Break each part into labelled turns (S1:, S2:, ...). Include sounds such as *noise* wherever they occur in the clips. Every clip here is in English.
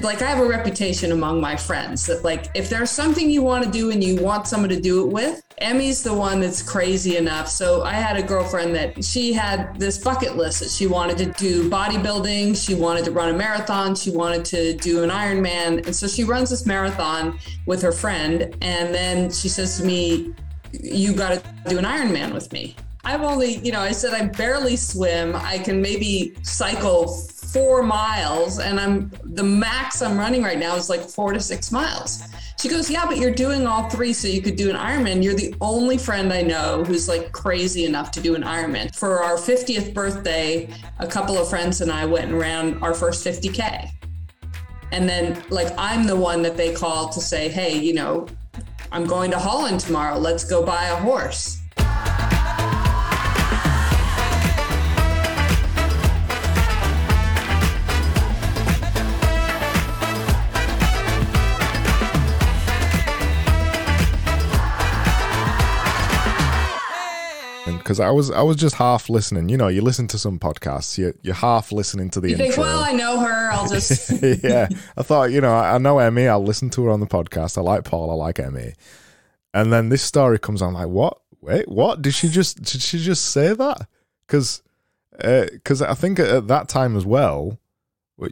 S1: like I have a reputation among my friends that like if there's something you want to do and you want someone to do it with, Emmy's the one that's crazy enough. So I had a girlfriend that she had this bucket list that she wanted to do bodybuilding, she wanted to run a marathon, she wanted to do an Ironman, and so she runs this marathon with her friend, and then she says to me, "You got to do an Ironman with me." I've only, you know, I said I barely swim. I can maybe cycle four miles, and I'm the max I'm running right now is like four to six miles. She goes, Yeah, but you're doing all three, so you could do an Ironman. You're the only friend I know who's like crazy enough to do an Ironman. For our 50th birthday, a couple of friends and I went and ran our first 50K. And then, like, I'm the one that they call to say, Hey, you know, I'm going to Holland tomorrow. Let's go buy a horse.
S2: Because I was I was just half listening. You know, you listen to some podcasts, you you're half listening to the
S1: you
S2: intro.
S1: think, well, I know her. I'll *laughs* just
S2: yeah. I thought, you know, I know Emmy. I'll listen to her on the podcast. I like Paul. I like Emmy. And then this story comes on. Like, what? Wait, what? Did she just did she just say that? Because because uh, I think at that time as well,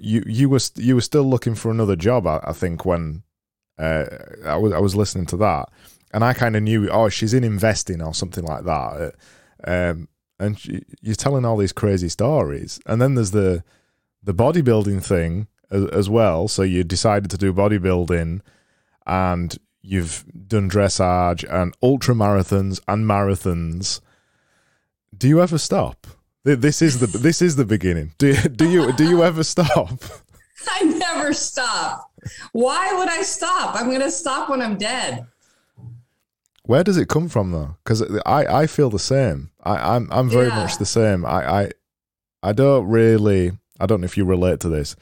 S2: you you were you were still looking for another job. I, I think when uh, I was I was listening to that, and I kind of knew, oh, she's in investing or something like that. Um, and she, you're telling all these crazy stories, and then there's the the bodybuilding thing as, as well. So you decided to do bodybuilding, and you've done dressage and ultra marathons and marathons. Do you ever stop? This is the this is the beginning. Do do you do you ever stop? *laughs*
S1: I never stop. Why would I stop? I'm going to stop when I'm dead.
S2: Where does it come from though? Because I, I feel the same. I, I'm I'm very
S1: Yeah.
S2: much the same. I, I I don't really. I don't know if you relate to this.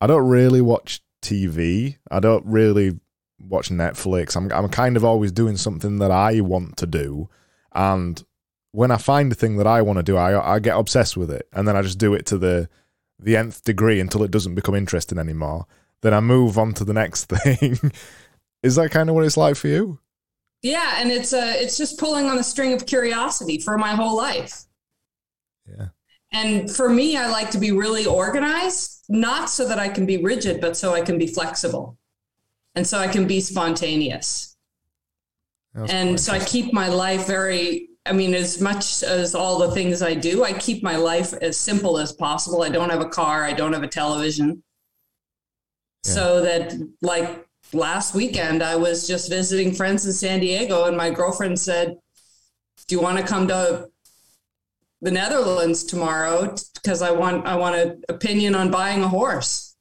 S2: I don't really watch TV. I don't really watch Netflix. I'm I'm kind of always doing something that I want to do, and when I find the thing that I want to do, I I get obsessed with it, and then I just do it to the the nth degree until it doesn't become interesting anymore. Then I move on to the next *laughs* thing. Is that kind of what it's like for you?
S1: Yeah, and it's uh it's just pulling on the string of curiosity for my whole life.
S2: Yeah.
S1: And for me, I like to be really organized, not so that I can be rigid, but so I can be flexible. And so I can be spontaneous. And so I keep my life very I mean, as much as all the things I do, I keep my life as simple as possible. I don't have a car, I don't have a television. So that like last weekend I was just visiting friends in San Diego and my girlfriend said, "Do you want to come to the Netherlands tomorrow because I want I want an opinion on buying a horse."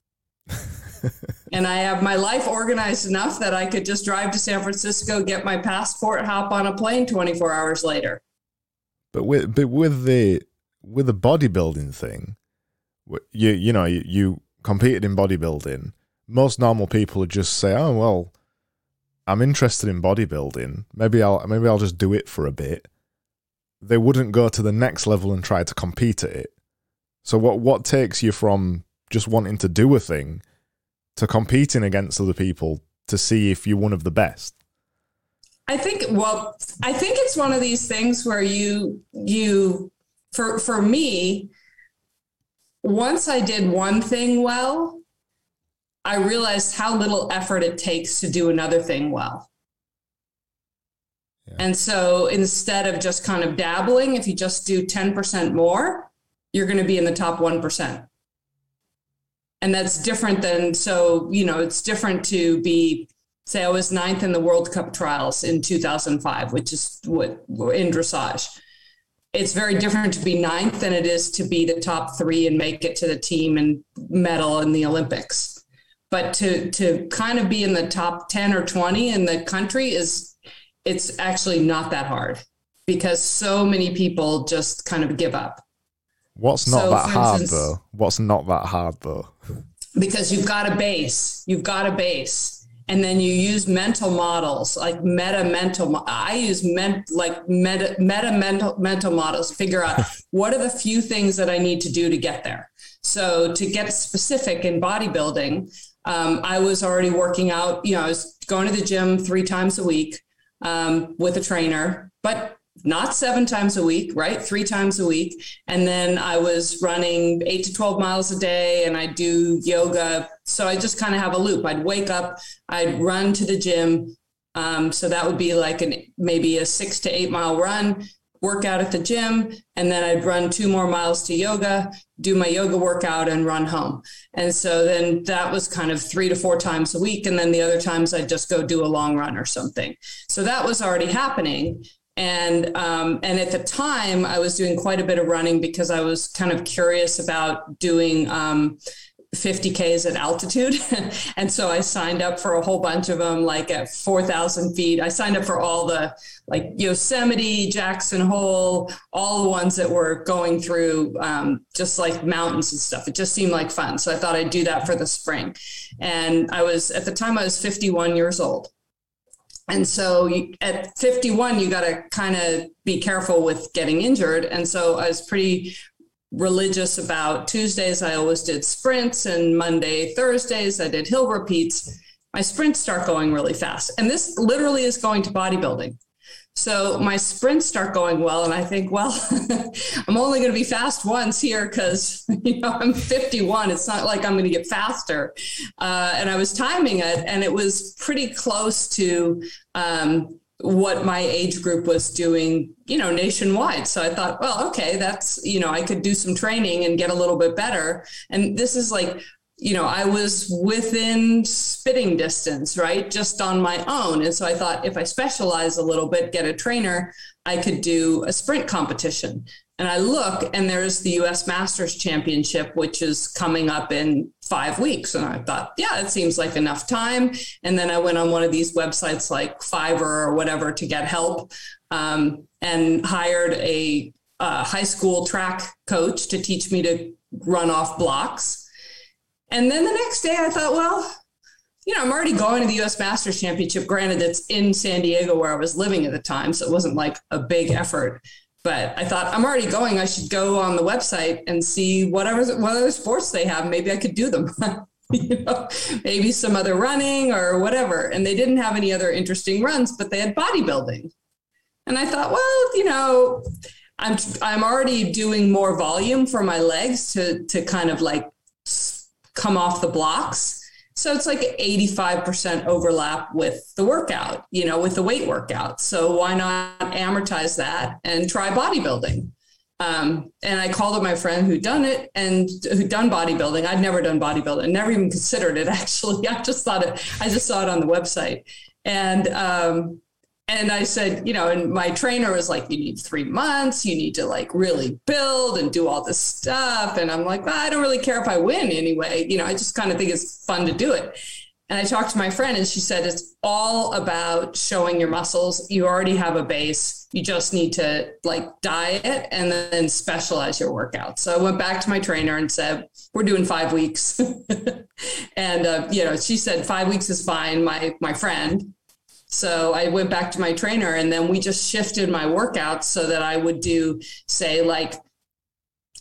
S1: *laughs* and I have my life organized enough that I could just drive to San Francisco, get my passport, hop on a plane 24 hours later.
S2: But with but with the with the bodybuilding thing, you you know you, you competed in bodybuilding. Most normal people would just say, "Oh well, I'm interested in bodybuilding. Maybe I'll maybe I'll just do it for a bit." They wouldn't go to the next level and try to compete at it. So what what takes you from just wanting to do a thing to competing against other people to see if you're one of the best?
S1: I think well, I think it's one of these things where you you for for me once I did one thing well, I realized how little effort it takes to do another thing well.
S2: Yeah.
S1: And so instead of just kind of dabbling, if you just do 10% more, you're going to be in the top 1%. And that's different than, so, you know, it's different to be, say, I was ninth in the World Cup trials in 2005, which is what in dressage. It's very different to be ninth than it is to be the top three and make it to the team and medal in the Olympics. But to to kind of be in the top 10 or 20 in the country is it's actually not that hard because so many people just kind of give up
S2: What's not
S1: So,
S2: that hard
S1: instance-
S2: though? What's not that hard though?
S1: because you've got a base you've got a base and then you use mental models like meta mental i use men, like meta, meta mental mental models to figure out *laughs* what are the few things that i need to do to get there So to get specific in bodybuilding, um, I was already working out. You know, I was going to the gym three times a week um, with a trainer, but not seven times a week, right? Three times a week. And then I was running eight to 12 miles a day and I do yoga. So I just kind of have a loop. I'd wake up, I'd run to the gym. Um, so that would be like an maybe a six to eight mile run, work out at the gym, and then I'd run two more miles to yoga, do my yoga workout, and run home. And so then that was kind of three to four times a week. And then the other times I'd just go do a long run or something. So that was already happening and um, and at the time I was doing quite a bit of running because I was kind of curious about doing um, 50Ks at altitude. *laughs* and so I signed up for a whole bunch of them, like at 4,000 feet. I signed up for all the like Yosemite, Jackson Hole, all the ones that were going through um, just like mountains and stuff. It just seemed like fun. So I thought I'd do that for the spring. And I was, at the time, I was 51 years old. And so at 51, you got to kind of be careful with getting injured. And so I was pretty religious about Tuesdays. I always did sprints, and Monday, Thursdays, I did hill repeats. My sprints start going really fast. And this literally is going to bodybuilding. So my sprints start going well, and I think, well, *laughs* I'm only going to be fast once here because *laughs* you know I'm 51. It's not like I'm going to get faster. Uh, and I was timing it, and it was pretty close to um, what my age group was doing, you know, nationwide. So I thought, well, okay, that's you know, I could do some training and get a little bit better. And this is like you know, I was within spitting distance, right? Just on my own. And so I thought if I specialize a little bit, get a trainer, I could do a sprint competition. And I look, and there's the US Masters Championship, which is coming up in five weeks. And I thought, yeah, it seems like enough time. And then I went on one of these websites like Fiverr or whatever to get help um, and hired a, a high school track coach to teach me to run off blocks and then the next day I thought, well, you know, I'm already going to the US Masters Championship. Granted, it's in San Diego where I was living at the time. So it wasn't like a big effort. But I thought, I'm already going. I should go on the website and see whatever what other sports they have. Maybe I could do them. *laughs* you know, maybe some other running or whatever. And they didn't have any other interesting runs, but they had bodybuilding. And I thought, well, you know, I'm I'm already doing more volume for my legs to to kind of like come off the blocks. So it's like 85% overlap with the workout, you know, with the weight workout. So why not amortize that and try bodybuilding? Um, and I called up my friend who'd done it and who'd done bodybuilding. I'd never done bodybuilding, never even considered it *laughs* actually. I just thought it, I just saw it on the website. And um, and I said, you know, and my trainer was like, you need three months, you need to like really build and do all this stuff. And I'm like, well, I don't really care if I win anyway. You know, I just kind of think it's fun to do it. And I talked to my friend and she said, it's all about showing your muscles. You already have a base. You just need to like diet and then specialize your workout. So I went back to my trainer and said, we're doing five weeks. *laughs* and, uh, you know, she said five weeks is fine. My, my friend, so I went back to my trainer and then we just shifted my workouts so that I would do, say, like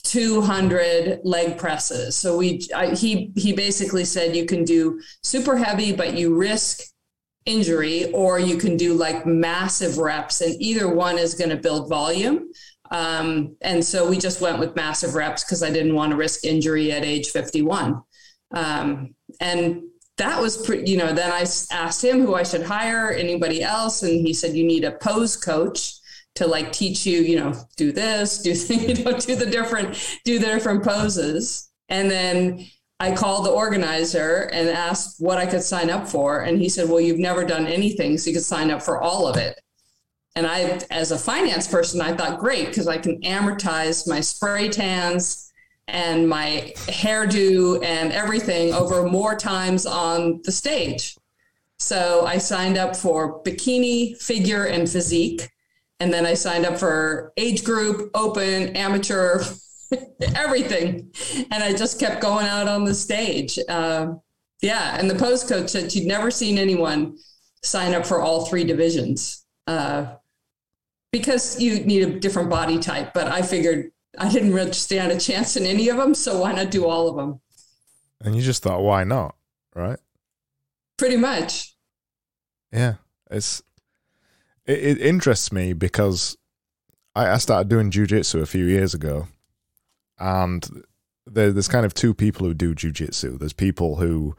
S1: 200 leg presses. So we, I, he, he basically said you can do super heavy, but you risk injury, or you can do like massive reps, and either one is going to build volume. Um, and so we just went with massive reps because I didn't want to risk injury at age 51. Um, and that was pretty, you know, then I asked him who I should hire, anybody else. And he said, you need a pose coach to like teach you, you know, do this, do, *laughs* you know, do the different, do the different poses. And then I called the organizer and asked what I could sign up for. And he said, well, you've never done anything. So you could sign up for all of it. And I, as a finance person, I thought, great, because I can amortize my spray tans, and my hairdo and everything over more times on the stage. So I signed up for bikini, figure, and physique. And then I signed up for age group, open, amateur, *laughs* everything. And I just kept going out on the stage. Uh, yeah. And the pose coach said she'd never seen anyone sign up for all three divisions uh, because you need a different body type. But I figured I didn't really stand a chance in any of them. So why not do all of them?
S2: And you just thought, why not? Right?
S1: Pretty much.
S2: Yeah. It's, it, it interests me because I, I started doing jujitsu a few years ago. And there, there's kind of two people who do jujitsu. There's people who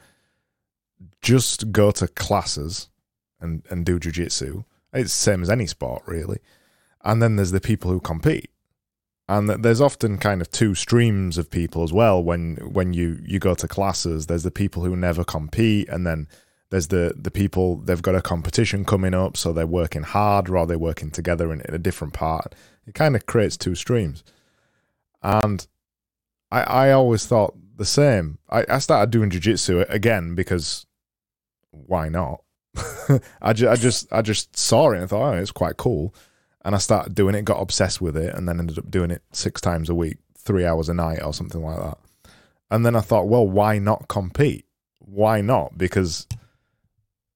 S2: just go to classes and, and do jujitsu. It's the same as any sport, really. And then there's the people who compete. And there's often kind of two streams of people as well when when you, you go to classes. There's the people who never compete, and then there's the, the people they've got a competition coming up, so they're working hard rather they're working together in, in a different part. It kind of creates two streams. And I, I always thought the same. I, I started doing jujitsu again because why not? *laughs* I, ju- I just I just saw it and thought, oh, it's quite cool. And I started doing it, got obsessed with it, and then ended up doing it six times a week, three hours a night or something like that. And then I thought, well, why not compete? Why not? Because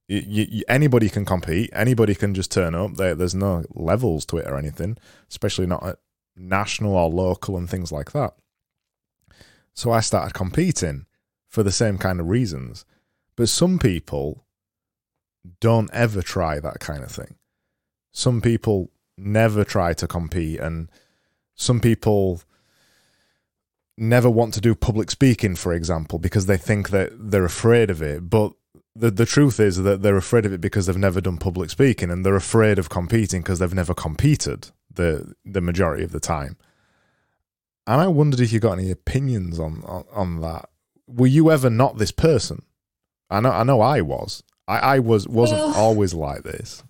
S2: you, you, anybody can compete. Anybody can just turn up. There, there's no levels to it or anything, especially not at national or local and things like that. So I started competing for the same kind of reasons. But some people don't ever try that kind of thing. Some people never try to compete, and some people never want to do public speaking, for example, because they think that they're afraid of it. But the the truth is that they're afraid of it because they've never done public speaking, and they're afraid of competing because they've never competed the the majority of the time. And I wondered if you got any opinions on, on, on that. Were you ever not this person? I know I know I was. I, I was wasn't well, always like this.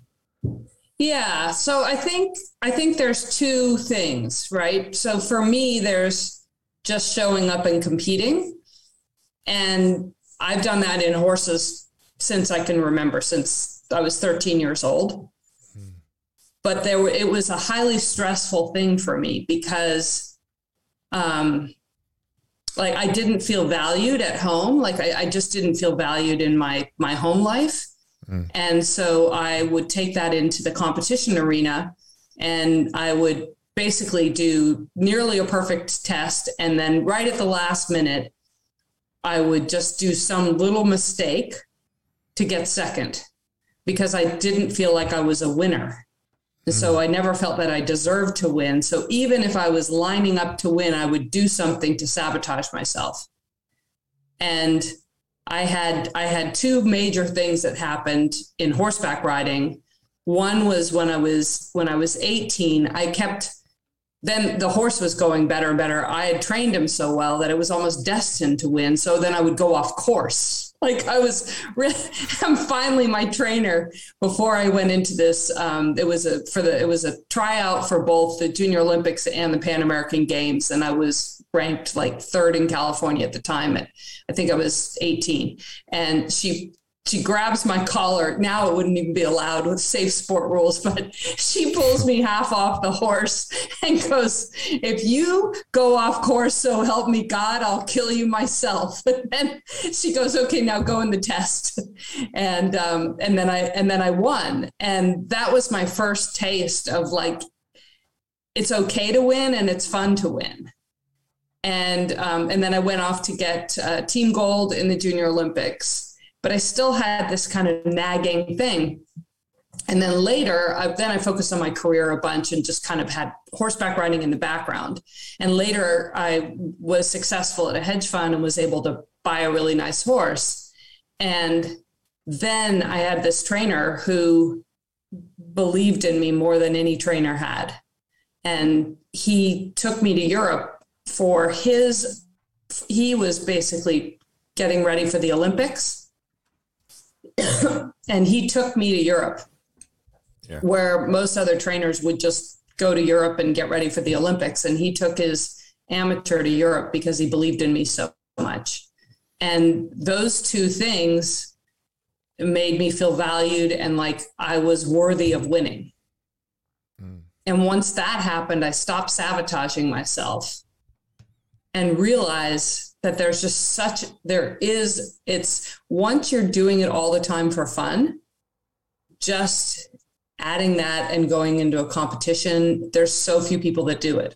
S1: Yeah. So I think I think there's two things, right? So for me, there's just showing up and competing. And I've done that in horses since I can remember, since I was 13 years old. Hmm. But there it was a highly stressful thing for me because um like I didn't feel valued at home. Like I, I just didn't feel valued in my my home life. Mm. And so I would take that into the competition arena and I would basically do nearly a perfect test. And then right at the last minute, I would just do some little mistake to get second because I didn't feel like I was a winner. And so mm. I never felt that I deserved to win. So even if I was lining up to win, I would do something to sabotage myself. And I had I had two major things that happened in horseback riding. One was when I was when I was 18, I kept then the horse was going better and better. I had trained him so well that it was almost destined to win. So then I would go off course *laughs* like I was really, *laughs* I'm finally my trainer before I went into this. Um, it was a for the it was a tryout for both the Junior Olympics and the Pan American Games, and I was ranked like third in California at the time. At I think I was 18, and she she grabs my collar. Now it wouldn't even be allowed with safe sport rules, *laughs* but she pulls me half off the horse and goes, If you go off course, so help me God, I'll kill you myself. *laughs* And then she goes, Okay, now go in the test. And um, and then I and then I won. And that was my first taste of like it's okay to win and it's fun to win. And um, and then I went off to get uh, team gold in the Junior Olympics but I still had this kind of nagging thing. And then later, I, then I focused on my career a bunch and just kind of had horseback riding in the background. And later, I was successful at a hedge fund and was able to buy a really nice horse. And then I had this trainer who believed in me more than any trainer had. And he took me to Europe for his, he was basically getting ready for the Olympics *coughs* and he took me to Europe, yeah. where most other trainers would just go to Europe and get ready for the Olympics. And he took his amateur to Europe because he believed in me so much. And those two things made me feel valued and like I was worthy of winning. Mm. And once that happened, I stopped sabotaging myself and realized that there's just such there is it's once you're doing it all the time for fun just adding that and going into a competition there's so few people that do it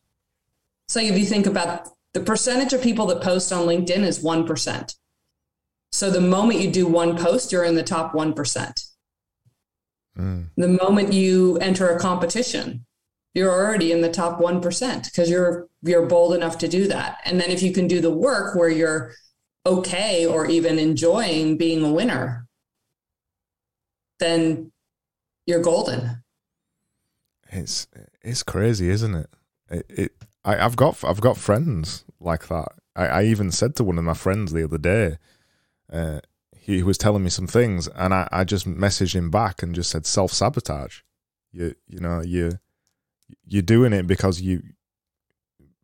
S1: So if you think about the percentage of people that post on LinkedIn is 1%. So the moment you do one post, you're in the top 1%. Mm. The moment you enter a competition, you're already in the top 1% because you're you're bold enough to do that. And then if you can do the work where you're okay or even enjoying being a winner, then you're golden.
S2: It's it's crazy, isn't it? It, it I, have got I've got friends like that. I, I even said to one of my friends the other day, uh, he was telling me some things, and I, I just messaged him back and just said self sabotage. You you know you you're doing it because you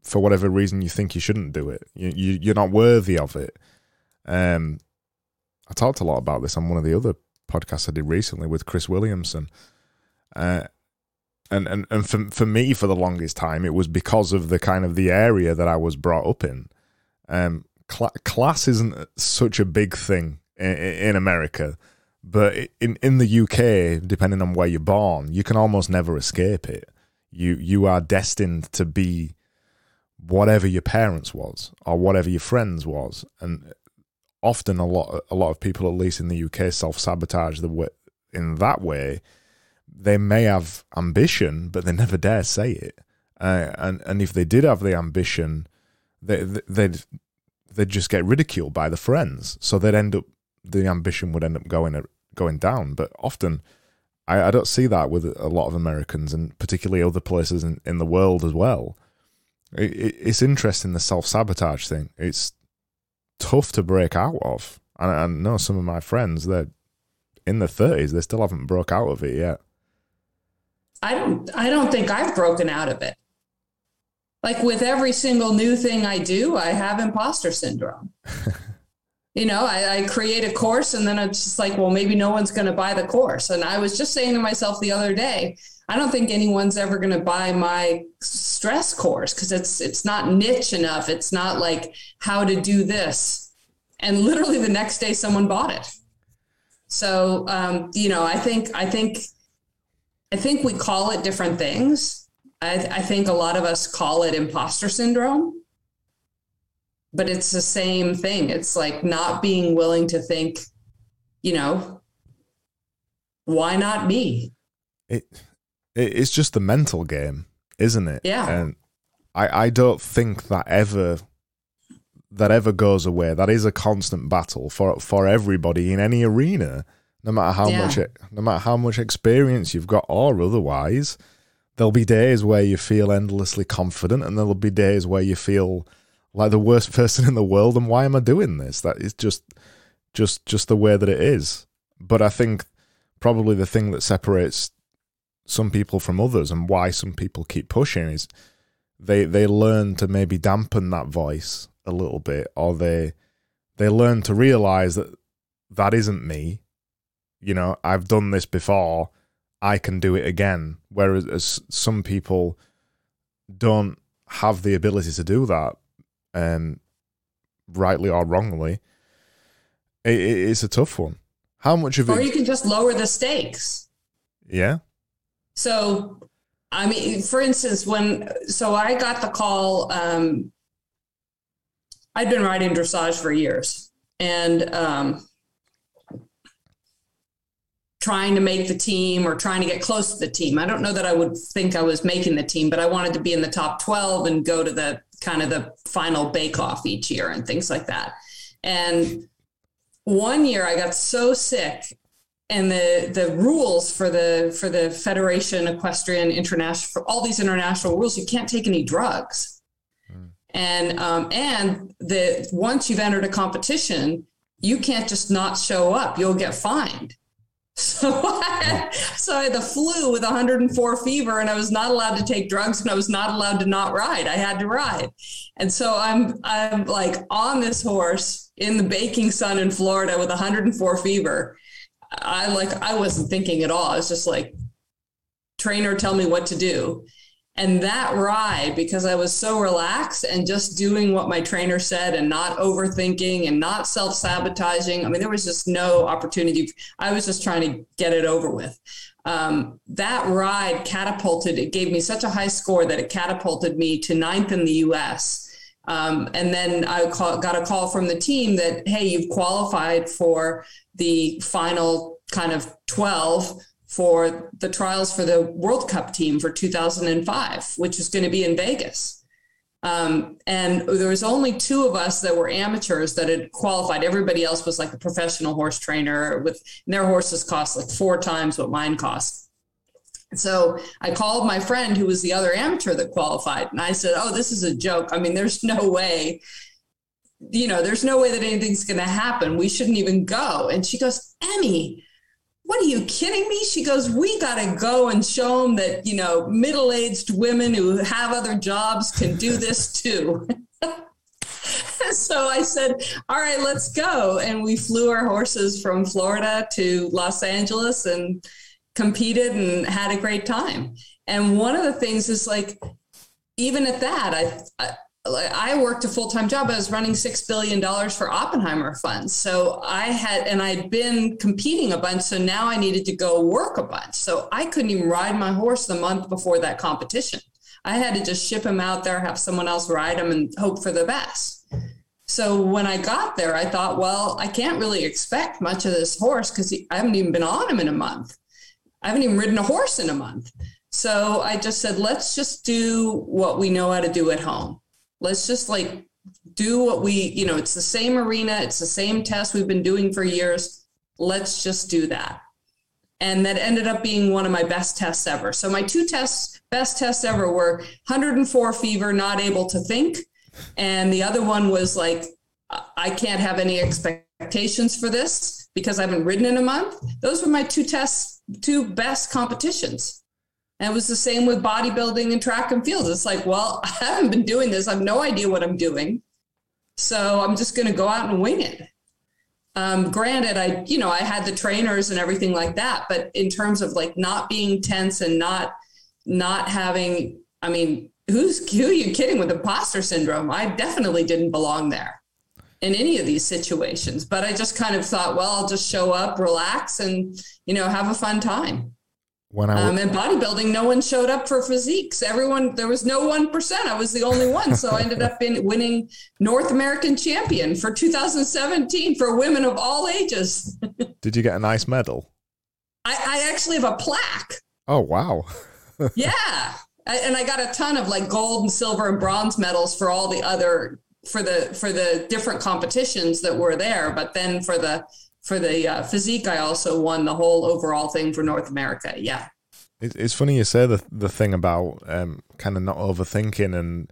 S2: for whatever reason you think you shouldn't do it. You, you you're not worthy of it. Um, I talked a lot about this on one of the other podcasts I did recently with Chris Williamson. Uh, and and and for for me for the longest time it was because of the kind of the area that I was brought up in. Um, cl- class isn't such a big thing in, in, America, but in in the UK, depending on where you're born, you can almost never escape it. You you are destined to be whatever your parents was or whatever your friends was, and often a lot a lot of people, at least in the UK, self sabotage the way in that way they may have ambition, but they never dare say it. Uh, and and if they did have the ambition, they they'd they'd just get ridiculed by the friends. So they'd end up the ambition would end up going going down. But often, I, I don't see that with a lot of Americans, and particularly other places in, in the world as well. It, it, it's interesting the self sabotage thing. It's tough to break out of. And I know some of my friends they're in their thirties, they still haven't broke out of it yet.
S1: I don't I don't think I've broken out of it. Like with every single new thing I do, I have imposter syndrome. *laughs* you know, I, I, create a course and then it's just like, well, maybe no one's going to buy the course. And I was just saying to myself the other day, I don't think anyone's ever going to buy my stress course because it's it's not niche enough. It's not like how to do this. And literally the next day, someone bought it. So um, you know, I think I think I think we call it different things. I, I think a lot of us call it imposter syndrome, but it's the same thing. It's like not being willing to think, you know, why not me?
S2: It, it it's just the mental game, isn't it?
S1: Yeah.
S2: And I I don't think that ever that ever goes away. That is a constant battle for for everybody in any arena no matter how yeah. much it, no matter how much experience you've got or otherwise there'll be days where you feel endlessly confident and there'll be days where you feel like the worst person in the world and why am i doing this? That is just just just the way that it is. But i think probably the thing that separates some people from others and why some people keep pushing is they they learn to maybe dampen that voice a little bit or they they learn to realize that that isn't me. You know, I've done this before, I can do it again. Whereas some people don't have the ability to do that, um, rightly or wrongly. It, it, it's a tough one. How much of
S1: or
S2: it?
S1: Or you can just lower the stakes.
S2: Yeah.
S1: So, I mean, for instance, when so I got the call. Um, I'd been riding dressage for years, and um, trying to make the team or trying to get close to the team. I don't know that I would think I was making the team, but I wanted to be in the top 12 and go to the kind of the final bake off each year and things like that. And one year I got so sick and the the rules for the for the Federation Equestrian International for all these international rules, you can't take any drugs. Mm. And um, and the once you've entered a competition, you can't just not show up. You'll get fined. So I, *laughs* so I had the flu with 104 fever, and I was not allowed to take drugs, and I was not allowed to not ride. I had to ride, and so I'm I'm like on this horse in the baking sun in Florida with 104 fever. I like I wasn't thinking at all. I was just like, trainer, tell me what to do. And that ride, because I was so relaxed and just doing what my trainer said and not overthinking and not self sabotaging. I mean, there was just no opportunity. I was just trying to get it over with. Um, that ride catapulted, it gave me such a high score that it catapulted me to ninth in the US. Um, and then I call, got a call from the team that, hey, you've qualified for the final kind of 12 for the trials for the World Cup team for 2005, which is going to be in Vegas. Um, and there was only two of us that were amateurs that had qualified. Everybody else was like a professional horse trainer with their horses cost like four times what mine cost. So I called my friend who was the other amateur that qualified, and I said, "Oh, this is a joke. I mean, there's no way." You know, there's no way that anything's going to happen. We shouldn't even go. And she goes, Emmy, what are you kidding me? She goes, we got to go and show them that, you know, middle aged women who have other jobs can do this too. *laughs* so I said, all right, let's go. And we flew our horses from Florida to Los Angeles and competed and had a great time. And one of the things is like, even at that, I, I I worked a full time job. I was running $6 billion for Oppenheimer funds. So I had, and I'd been competing a bunch. So now I needed to go work a bunch. So I couldn't even ride my horse the month before that competition. I had to just ship him out there, have someone else ride him, and hope for the best. So when I got there, I thought, well, I can't really expect much of this horse because I haven't even been on him in a month. I haven't even ridden a horse in a month. So I just said, let's just do what we know how to do at home let's just like do what we, you know, it's the same arena, it's the same test we've been doing for years. Let's just do that. And that ended up being one of my best tests ever. So my two tests, best tests ever were 104 fever, not able to think. And the other one was like, I can't have any expectations for this because I haven't ridden in a month. Those were my two tests, two best competitions. And it was the same with bodybuilding and track and field. It's like, well, *laughs* I haven't been doing this. I have no idea what I'm doing. So I'm just going to go out and wing it. Um, granted, I, you know, I had the trainers and everything like that, but in terms of like not being tense and not, not having, I mean, who's, who are you kidding with imposter syndrome? I definitely didn't belong there in any of these situations, but I just kind of thought, well, I'll just show up, relax and, you know, have a fun time when I um, in bodybuilding, no one showed up for physiques. Everyone, there was no one percent. I was the only one, so I ended up in winning North American champion for 2017 for women of all ages. *laughs*
S2: Did you get a nice medal?
S1: I, I actually have a plaque.
S2: Oh wow! *laughs*
S1: yeah, I, and I got a ton of like gold and silver and bronze medals for all the other for the for the different competitions that were there. But then for the for the uh, physique, I also won the whole overall thing for North America. Yeah.
S2: It's funny you say the the thing about um, kind of not overthinking and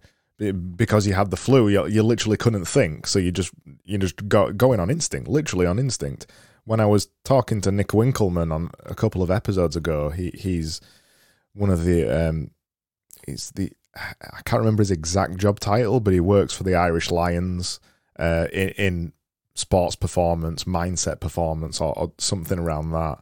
S2: because you had the flu, you, you literally couldn't think, so you just you just go going on instinct, literally on instinct. When I was talking to Nick Winkelman on a couple of episodes ago, he he's one of the um, he's the I can't remember his exact job title, but he works for the Irish Lions uh, in, in sports performance, mindset performance, or, or something around that.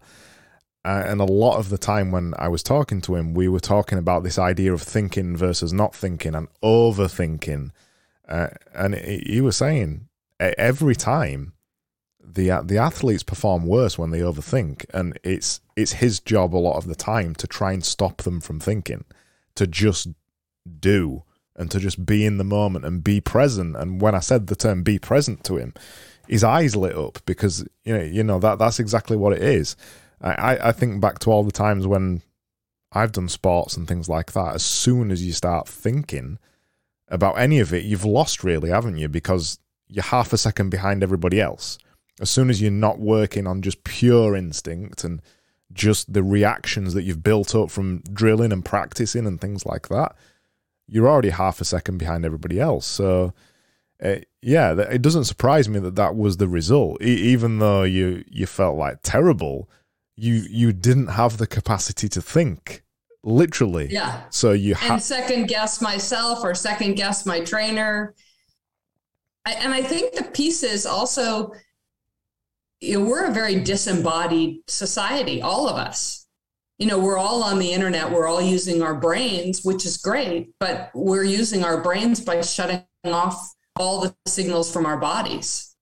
S2: Uh, and a lot of the time when I was talking to him, we were talking about this idea of thinking versus not thinking and overthinking. Uh, and he was saying every time the the athletes perform worse when they overthink, and it's it's his job a lot of the time to try and stop them from thinking, to just do and to just be in the moment and be present. And when I said the term "be present" to him, his eyes lit up because you know you know that that's exactly what it is. I I think back to all the times when I've done sports and things like that. As soon as you start thinking about any of it, you've lost really, haven't you? Because you're half a second behind everybody else. As soon as you're not working on just pure instinct and just the reactions that you've built up from drilling and practicing and things like that, you're already half a second behind everybody else. So uh, yeah, it doesn't surprise me that that was the result. E- even though you you felt like terrible, you you didn't have the capacity to think, literally.
S1: Yeah.
S2: So you
S1: ha- and second guess myself or second guess my trainer. I, and I think the piece is also, you know, we're a very disembodied society, all of us. you know, we're all on the internet, we're all using our brains, which is great, but we're using our brains by shutting off all the signals from our bodies.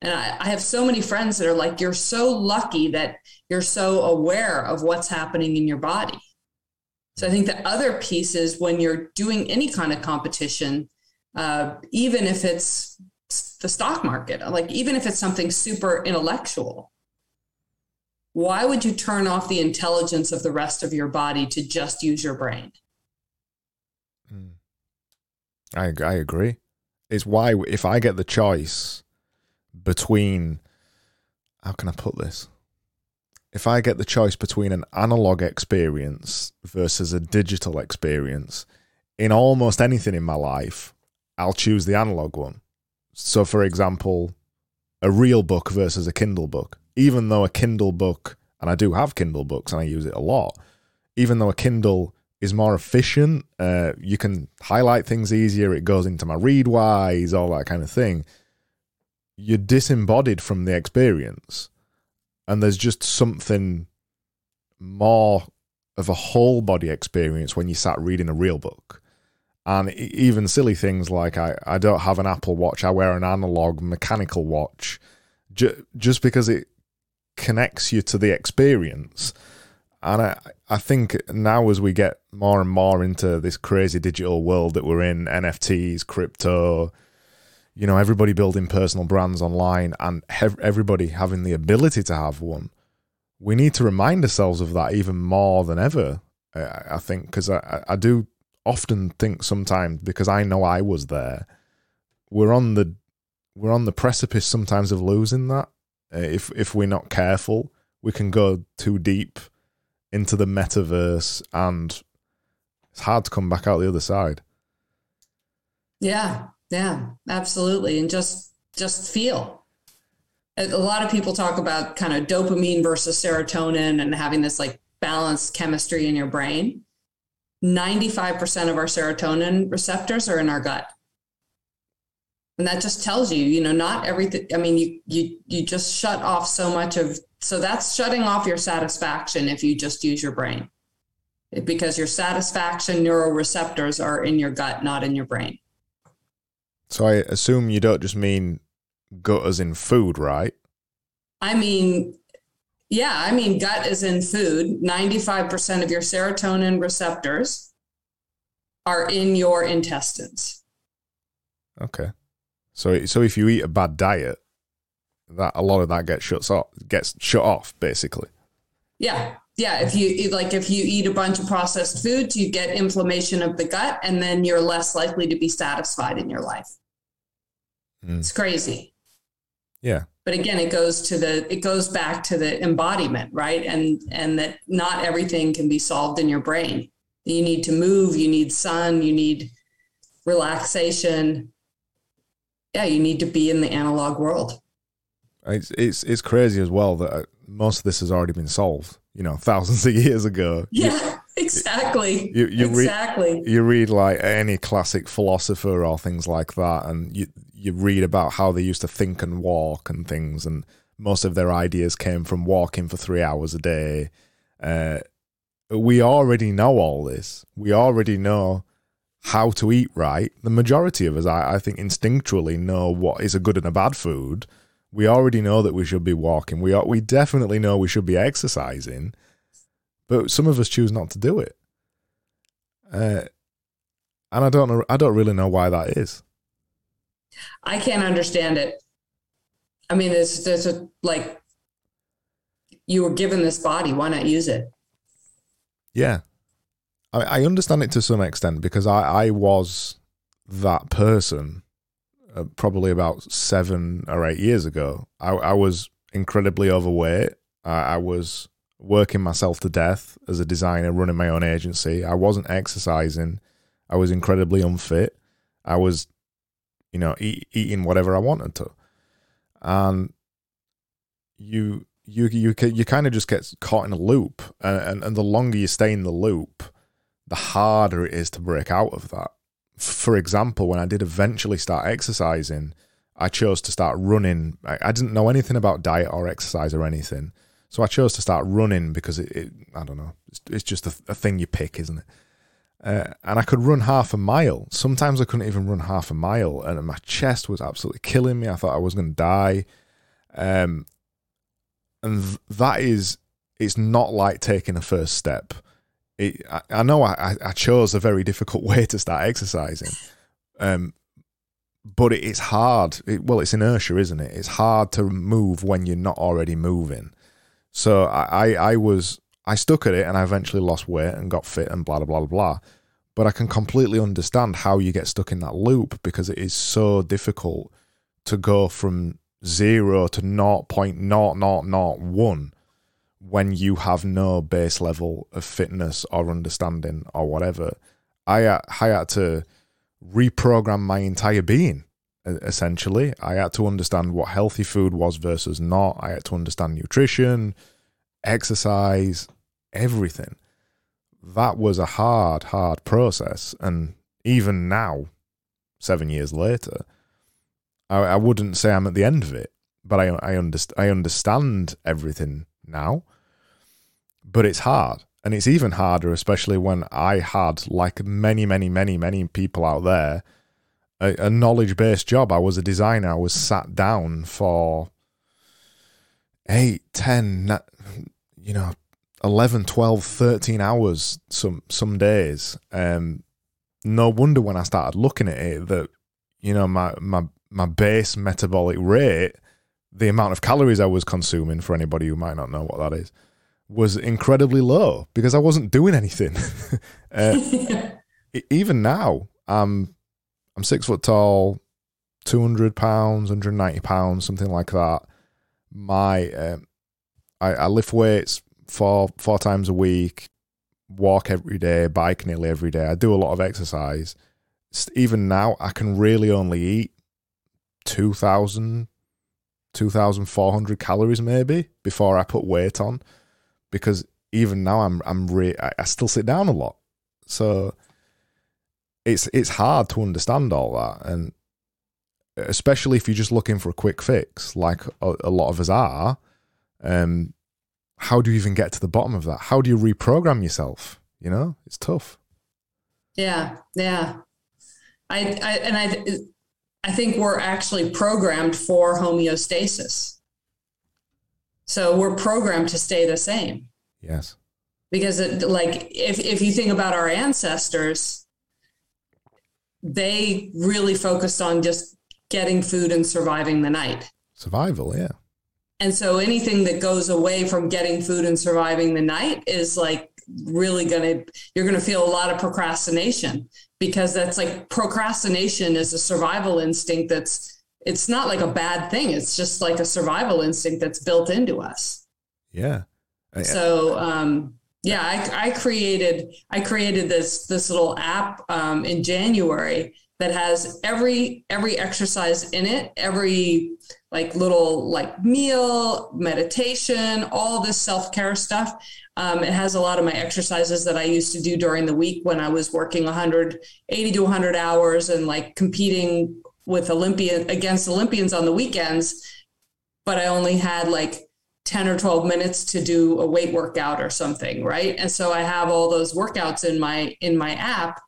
S1: And I, I, have so many friends that are like, you're so lucky that you're so aware of what's happening in your body. So I think the other piece is when you're doing any kind of competition, uh, even if it's the stock market, like even if it's something super intellectual, why would you turn off the intelligence of the rest of your body to just use your brain?
S2: Hmm. I I agree. It's why if I get the choice between how can I put this? If I get the choice between an analog experience versus a digital experience in almost anything in my life, I'll choose the analog one. So, for example, a real book versus a Kindle book even though a Kindle book, and I do have Kindle books and I use it a lot, even though a Kindle is more efficient, uh, you can highlight things easier, it goes into my Readwise, all that kind of thing. You're disembodied from the experience, and there's just something more of a whole body experience when you sat reading a real book. And even silly things like I, I don't have an Apple Watch, I wear an analog mechanical watch just because it connects you to the experience. And I, I think now as we get more and more into this crazy digital world that we're in, NFTs, crypto, you know, everybody building personal brands online and everybody having the ability to have one, we need to remind ourselves of that even more than ever. I think because I, I do often think sometimes because I know I was there, we're on the we're on the precipice sometimes of losing that. Uh, if if we're not careful, we can go too deep into the metaverse, and it's hard to come back out the other side.
S1: Yeah, yeah, absolutely, and just just feel. A lot of people talk about kind of dopamine versus serotonin and having this like balanced chemistry in your brain. 95% of our serotonin receptors are in our gut and that just tells you you know not everything i mean you you you just shut off so much of so that's shutting off your satisfaction if you just use your brain. Because your satisfaction neuroreceptors are in your gut not in your brain.
S2: So i assume you don't just mean gut as in food right?
S1: I mean yeah i mean gut is in food. 95% of your serotonin receptors are in your intestines.
S2: Okay. So so if you eat a bad diet, that a lot of that gets shut off gets shut off basically.
S1: Yeah. Yeah, if you like if you eat a bunch of processed foods, you get inflammation of the gut and then you're less likely to be satisfied in your life. Mm. It's crazy.
S2: Yeah.
S1: But again, it goes to the it goes back to the embodiment, right? And and that not everything can be solved in your brain. You need to move, you need sun, you need relaxation, yeah, you need to be in the analog world.
S2: It's it's it's crazy as well that uh, most of this has already been solved. You know, *laughs* thousands of years ago.
S1: Yeah, you, *laughs* exactly. You, you exactly.
S2: Read, you read like any classic philosopher or things like that, and you you read about how they used to think and walk and things, and most of their ideas came from walking for three hours a day. Uh, we already know all this. We already know how to eat right. The majority of us, I, I think, instinctually know what is a good and a bad food. We already know that we should be walking. We are, we definitely know we should be exercising, but some of us choose not to do it. Uh, and I don't know. I don't really know why that is.
S1: I can't understand it. I mean, there's there's a like you were given this body. Why not use it?
S2: Yeah, I, I understand it to some extent because I, I was that person uh, probably about seven or eight years ago. I, I was incredibly overweight. I, was working myself to death as a designer, running my own agency. I wasn't exercising. I was incredibly unfit. I was, you know, eat, eating whatever I wanted to, and you you you you kind of just get caught in a loop, and, and and the longer you stay in the loop, the harder it is to break out of that. For example, when I did eventually start exercising, I chose to start running. I, I didn't know anything about diet or exercise or anything. So I chose to start running because it, it I don't know, it's, it's just a, a, thing you pick, isn't it? Uh, and I could run half a mile. Sometimes I couldn't even run half a mile, and my chest was absolutely killing me. I thought I was going to die. Um, and th- that is, it's not like taking a first step. It, I, I, know I, I chose a very difficult *laughs* way to start exercising, um, but it, it's hard. It, well, it's inertia, isn't it? It's hard to move when you're not already moving. So I, I, I was I stuck at it and I eventually lost weight and got fit and blah blah blah blah. But I can completely understand how you get stuck in that loop because it is so difficult to go from zero to 0.0001 when you have no base level of fitness or understanding or whatever. I, uh, I had to reprogram my entire being essentially. I had to understand what healthy food was versus not. I had to understand nutrition, exercise, everything. That was a hard, hard process. And even now, seven years later, I, I wouldn't say I'm at the end of it, but I, I, underst- I understand everything now. But it's hard. And it's even harder, especially when I had, like many, many, many, many people out there, a, a knowledge based job. I was a designer. I was sat down for eight, ten, you know, 11, 12, 13 hours some some days. Um, no wonder when I started looking at it that, you know, my, my, my base metabolic rate, the amount of calories I was consuming, for anybody who might not know what that is, was incredibly low because I wasn't doing anything. *laughs* uh, *laughs* even now, I'm I'm six foot tall, two hundred pounds, hundred ninety pounds, something like that. My um, I, I lift weights four four times a week, walk every day, bike nearly every day. I do a lot of exercise. Even now, I can really only eat 2,000, 2,400 calories maybe before I put weight on, because even now I'm I'm re- I still sit down a lot, so it's it's hard to understand all that, and especially if you're just looking for a quick fix, like a, a lot of us are. Um, how do you even get to the bottom of that? How do you reprogram yourself? You know, it's tough.
S1: Yeah, yeah. I, I and I I think we're actually programmed for homeostasis. So we're programmed to stay the same.
S2: Yes.
S1: Because it, like if if you think about our ancestors, they really focused on just getting food and surviving the night.
S2: Survival, yeah.
S1: And so anything that goes away from getting food and surviving the night is like really going to, you're going to feel a lot of procrastination because that's like procrastination is a survival instinct that's, it's not like a bad thing. It's just like a survival instinct that's built into us.
S2: Yeah.
S1: So, um, yeah, I, I created I created this this little app um, in January that has every every exercise in it, every like little like meal, meditation, all this self care stuff. Um, it has a lot of my exercises that I used to do during the week when I was working 180 to 100 hours and like competing with Olympian against Olympians on the weekends. But I only had like 10 or 12 minutes to do a weight workout or something, right? And so I have all those workouts in my in my app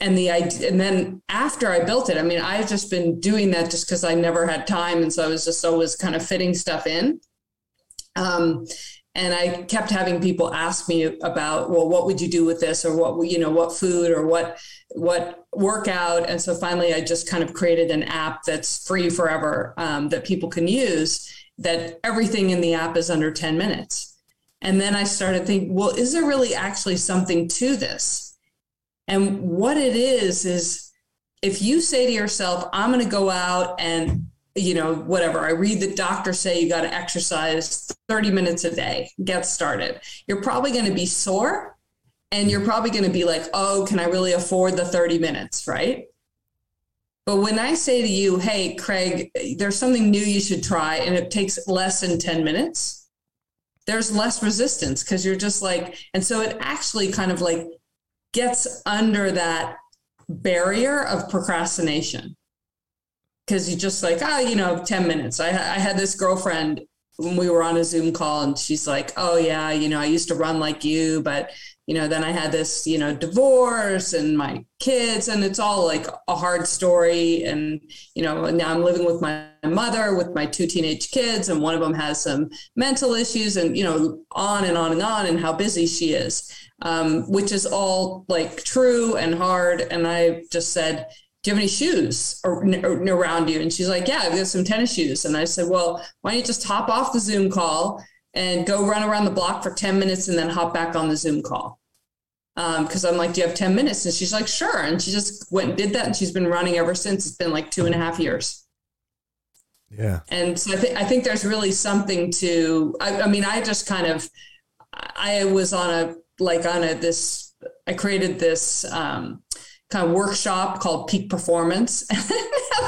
S1: and the idea, and then after I built it, I mean, I've just been doing that just because I never had time, and so I was just always kind of fitting stuff in. Um, and I kept having people ask me about, well, what would you do with this, or what you know, what food, or what what workout, and so finally, I just kind of created an app that's free forever um, that people can use. That everything in the app is under ten minutes, and then I started thinking, well, is there really actually something to this? And what it is, is if you say to yourself, I'm going to go out and, you know, whatever, I read the doctor say you got to exercise 30 minutes a day, get started, you're probably going to be sore and you're probably going to be like, oh, can I really afford the 30 minutes? Right. But when I say to you, hey, Craig, there's something new you should try, and it takes less than 10 minutes, there's less resistance because you're just like, and so it actually kind of like gets under that barrier of procrastination because you just like oh you know 10 minutes I, I had this girlfriend when we were on a Zoom call and she's like, "Oh yeah, you know, I used to run like you, but you know, then I had this, you know, divorce and my kids and it's all like a hard story and you know, now I'm living with my mother with my two teenage kids and one of them has some mental issues and you know, on and on and on and how busy she is." Um, which is all like true and hard and I just said, do you have any shoes around you? And she's like, yeah, I've got some tennis shoes. And I said, well, why don't you just hop off the Zoom call and go run around the block for 10 minutes and then hop back on the Zoom call? Because um, I'm like, do you have 10 minutes? And she's like, sure. And she just went and did that. And she's been running ever since. It's been like two and a half years.
S2: Yeah.
S1: And so I think, I think there's really something to, I, I mean, I just kind of, I was on a, like on a, this, I created this, um, kind of workshop called Peak Performance. *laughs*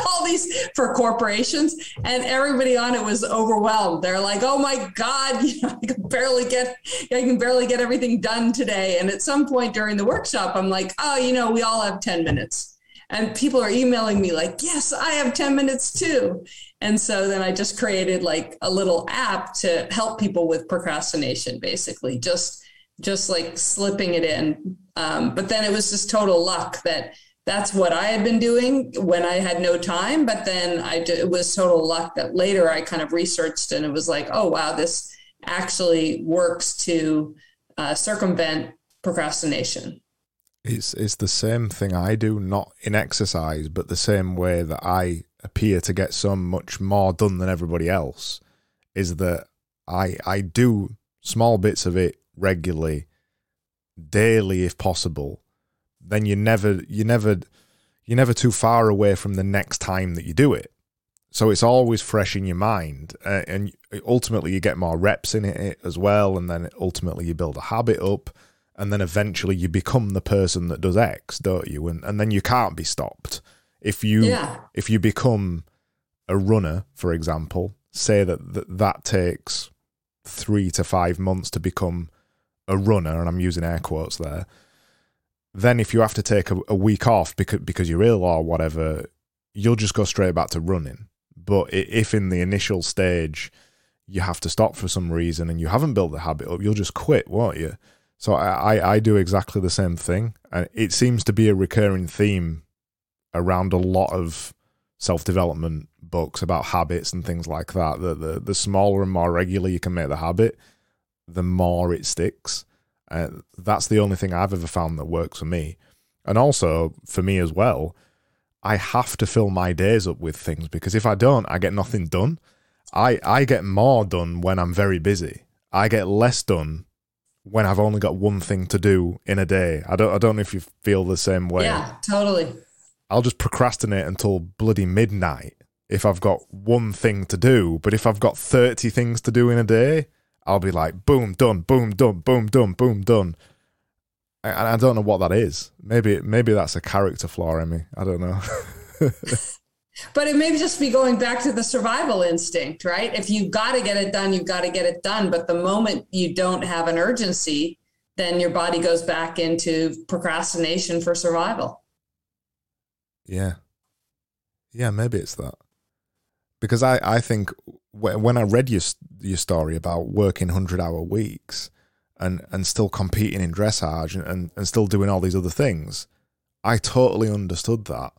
S1: all these for corporations, and everybody on it was overwhelmed. They're like, "Oh my God, *laughs* you know, I can barely get, I can barely get everything done today." And at some point during the workshop, I'm like, "Oh, you know, we all have ten minutes." And people are emailing me like, "Yes, I have ten minutes too." And so then I just created like a little app to help people with procrastination, basically, just just like slipping it in um, but then it was just total luck that that's what I had been doing when I had no time. But then I it was total luck that later I kind of researched and it was like, oh wow, this actually works to uh, circumvent procrastination.
S2: It's it's the same thing I do, not in exercise, but the same way that I appear to get so much more done than everybody else is that I I do small bits of it regularly daily if possible, then you're never you're never you're never too far away from the next time that you do it. So it's always fresh in your mind, uh, and ultimately you get more reps in it as well, and then ultimately you build a habit up, and then eventually you become the person that does X, don't you? And and then you can't be stopped if you
S1: yeah.
S2: if you become a runner, for example. Say that that, that takes three to five months to become a runner, and I'm using air quotes there, then if you have to take a, a week off because because you're ill or whatever, you'll just go straight back to running. But if in the initial stage you have to stop for some reason and you haven't built the habit up, you'll just quit, won't you? So I, I, I do exactly the same thing. And it seems to be a recurring theme around a lot of self development books about habits and things like that. The, the the smaller and more regular you can make the habit, the more it sticks. Uh, that's the only thing I've ever found that works for me. And also for me as well, I have to fill my days up with things because if I don't, I get nothing done. I, I get more done when I'm very busy. I get less done when I've only got one thing to do in a day. I don't I don't know if you feel the same way.
S1: Yeah, totally.
S2: I'll just procrastinate until bloody midnight if I've got one thing to do. But if I've got 30 things to do in a day, I'll be like, boom, done, boom, done, boom, done, boom, done. And I don't know what that is. Maybe maybe that's a character flaw in me. I don't know. *laughs*
S1: but it may just be going back to the survival instinct, right? If you've got to get it done, you've got to get it done. But the moment you don't have an urgency, then your body goes back into procrastination for survival.
S2: Yeah. Yeah, maybe it's that. Because I, I think when I read your your story about working hundred hour weeks and and still competing in dressage and, and, and still doing all these other things, I totally understood that.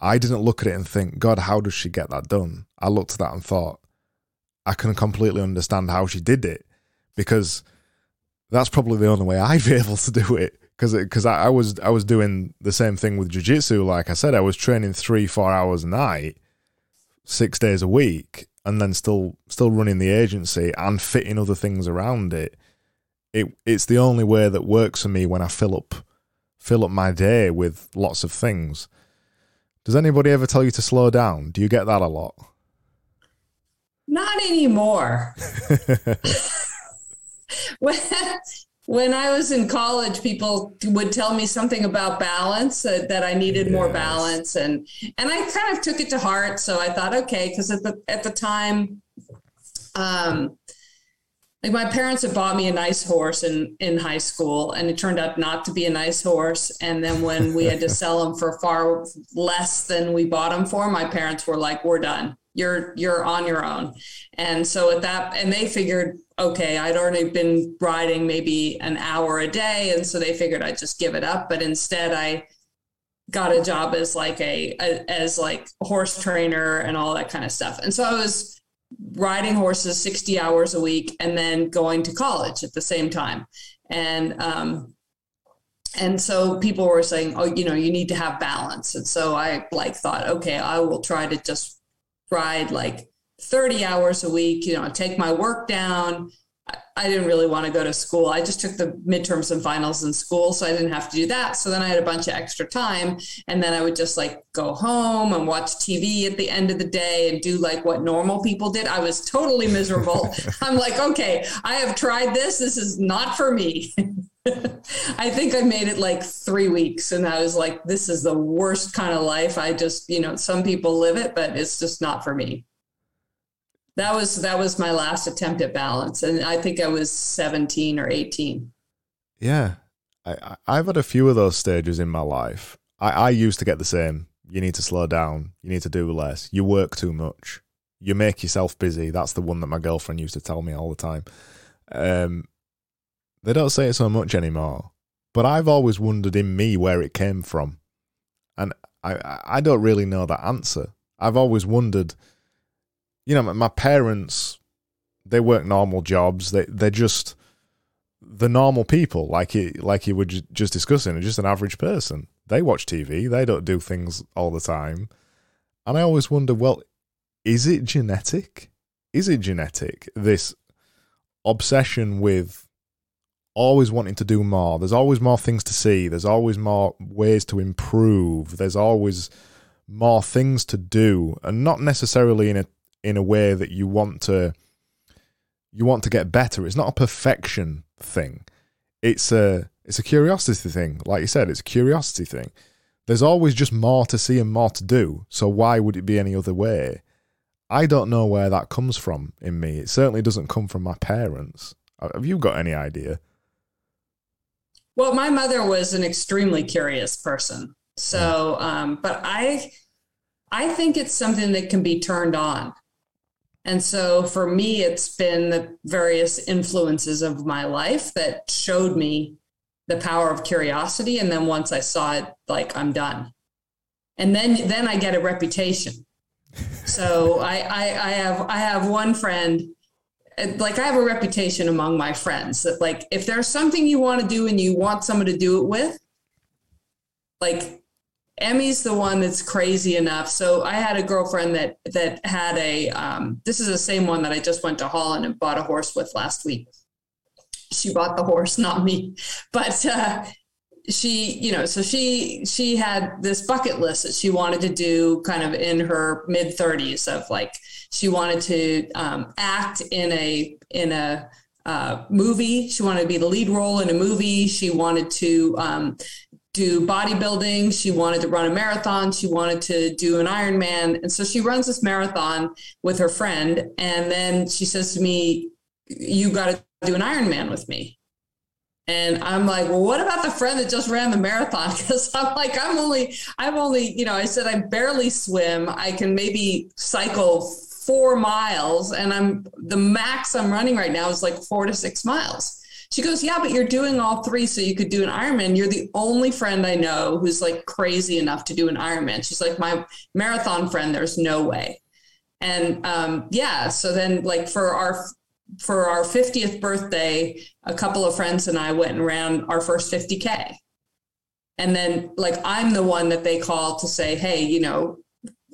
S2: I didn't look at it and think, God, how does she get that done? I looked at that and thought, I can completely understand how she did it because that's probably the only way I'd be *laughs* able to do it. Because because I, I was I was doing the same thing with jujitsu. Like I said, I was training three four hours a night, six days a week, and then still still running the agency and fitting other things around it. It it's the only way that works for me when I fill up fill up my day with lots of things. Does anybody ever tell you to slow down? Do you get that a lot?
S1: Not anymore. *laughs* *laughs* when, when I was in college, people would tell me something about balance uh, that I needed yes. more balance, and and I kind of took it to heart. So I thought, okay, because at the at the time, um, like my parents had bought me a nice horse in in high school, and it turned out not to be a nice horse. And then when we had to sell them for far less than we bought them for, my parents were like, "We're done. you're you're on your own and so at that and they figured okay i'd already been riding maybe an hour a day and so they figured i'd just give it up. But instead i got a job as like a, a as like a horse trainer and all that kind of stuff. And so i was riding horses 60 hours a week and then going to college at the same time. And um and so people were saying oh you know you need to have balance. And so i like thought okay i will try to just ride like 30 hours a week you know take my work down I didn't really want to go to school. I just took the midterms and finals in school, so I didn't have to do that. So then I had a bunch of extra time, and then I would just like go home and watch TV at the end of the day and do like what normal people did. I was totally miserable. *laughs* I'm like, okay, I have tried this. This is not for me. *laughs* I think I made it like three weeks, and I was like, this is the worst kind of life. I just, you know, some people live it, but it's just not for me that was that was my last attempt at balance and i think i was 17 or 18
S2: yeah. I, i've had a few of those stages in my life. I, I used to get the same. You need to slow down. You need to do less. You work too much. You make yourself busy. That's the one that my girlfriend used to tell me all the time. Um, they don't say it so much anymore but i've always wondered in me where it came from. And i i don't really know that answer. I've always wondered you know, my parents, they work normal jobs. They they're just the normal people, like it, like you were just discussing, just an average person. They watch TV. They don't do things all the time, and I always wonder, well, is it genetic? Is it genetic? This obsession with always wanting to do more. There's always more things to see. There's always more ways to improve. There's always more things to do, and not necessarily in a in a way that you want to you want to get better. It's not a perfection thing. It's a it's a curiosity thing. Like you said, it's a curiosity thing. There's always just more to see and more to do. So why would it be any other way? I don't know where that comes from in me. It certainly doesn't come from my parents. Have you got any idea?
S1: Well, my mother was an extremely curious person. So, um, but I, I think it's something that can be turned on. And so for me, it's been the various influences of my life that showed me the power of curiosity. And then once I saw it, like I'm done. And then then I get a reputation. So I, I, I have I have one friend like I have a reputation among my friends that like if there's something you want to do and you want someone to do it with, like Emmy's the one that's crazy enough. So I had a girlfriend that that had a. Um, this is the same one that I just went to Holland and bought a horse with last week. She bought the horse, *laughs* not me, but uh, she, you know, so she she had this bucket list that she wanted to do, kind of in her mid thirties, of like she wanted to um, act in a in a uh, movie. She wanted to be the lead role in a movie. She wanted to um, do bodybuilding. She wanted to run a marathon. She wanted to do an Ironman. And so she runs this marathon with her friend. And then she says to me, You got to do an Ironman with me. And I'm like, well, what about the friend that just ran the marathon? *laughs* Because I'm like, I'm only, I'm only, you know, I said I barely swim. I can maybe cycle four miles, and I'm the max I'm running right now is like four to six miles. She goes, Yeah, but you're doing all three, so you could do an Ironman. You're the only friend I know who's like crazy enough to do an Ironman. She's like, My marathon friend, there's no way. And um, yeah, so then like for our for our 50th birthday, a couple of friends and I went and ran our first 50K. And then like I'm the one that they call to say, hey, you know,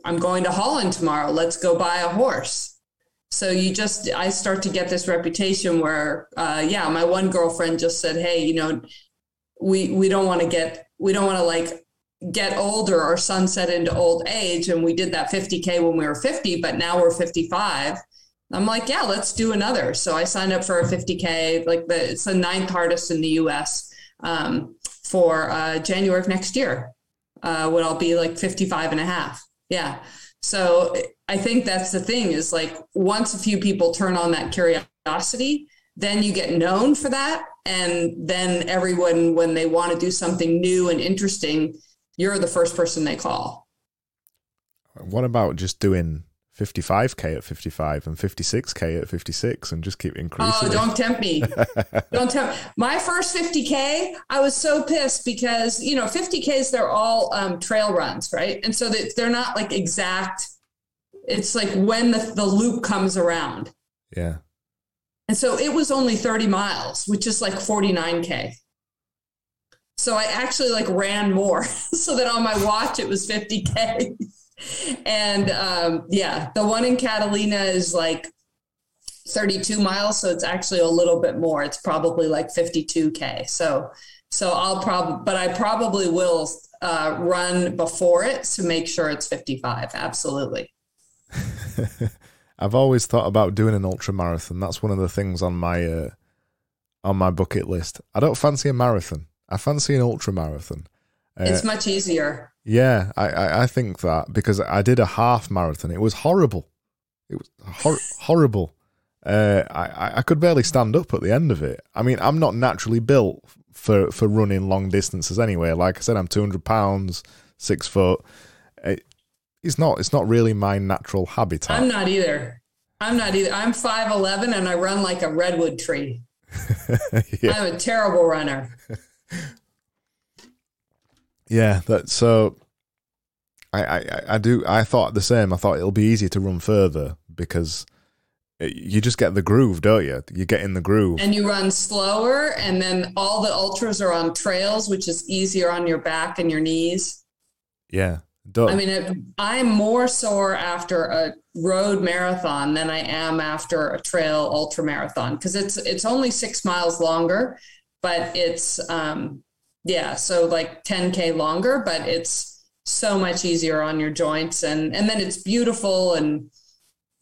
S1: I'm going to Holland tomorrow. Let's go buy a horse so you just i start to get this reputation where uh, yeah my one girlfriend just said hey you know we we don't want to get we don't want to like get older. Or sunset into old age and we did that 50k when we were 50 but now we're 55 i'm like yeah let's do another. So i signed up for a 50k like the it's the ninth hardest in the us um, for uh, january of next year uh, when i'll be like 55 and a half. Yeah. So I think that's the thing is like once a few people turn on that curiosity, then you get known for that. And then everyone, when they want to do something new and interesting, you're the first person they call.
S2: What about just doing 55k at 55 and 56k at 56 and just keep increasing.
S1: Oh, don't tempt me. *laughs* don't tempt. My first 50k, I was so pissed because, you know, 50ks they're all um, trail runs, right? And so they, they're not like exact it's like when the, the loop comes around.
S2: Yeah.
S1: And so it was only 30 miles, which is like 49k. So I actually like ran more *laughs* so that on my watch it was 50k. *laughs* and um, yeah, the one in Catalina is like 32 miles, so it's actually a little bit more. It's probably like 52k. So so I'll probably, but I probably will uh, run before it to make sure it's 55. Absolutely. *laughs*
S2: I've always thought about doing an ultra marathon. That's one of the things on my uh, on my bucket list. I don't fancy a marathon. I fancy an ultra marathon.
S1: Uh, it's much easier.
S2: Yeah, I, I, I think that because I did a half marathon. It was horrible. It was hor- *laughs* horrible. Uh, I I could barely stand up at the end of it. I mean, I'm not naturally built for for running long distances anyway. Like I said, I'm 200 pounds, six foot. It, it's not it's not really my natural habitat.
S1: I'm not either. I'm not either. I'm 5'11 and I run like a redwood tree. *laughs* yeah. I'm a terrible runner.
S2: yeah, that so I, I I do I thought the same. I thought it'll be easier to run further because eh, you just get the groove, don't you? You get in the groove.
S1: And you run slower and then all the ultras are on trails, which is easier on your back and your knees.
S2: Yeah.
S1: Duh. I mean, it, I'm more sore after a road marathon than I am after a trail ultra marathon because it's it's only six miles longer, but it's um yeah, so like 10k longer, but it's so much easier on your joints and and then it's beautiful and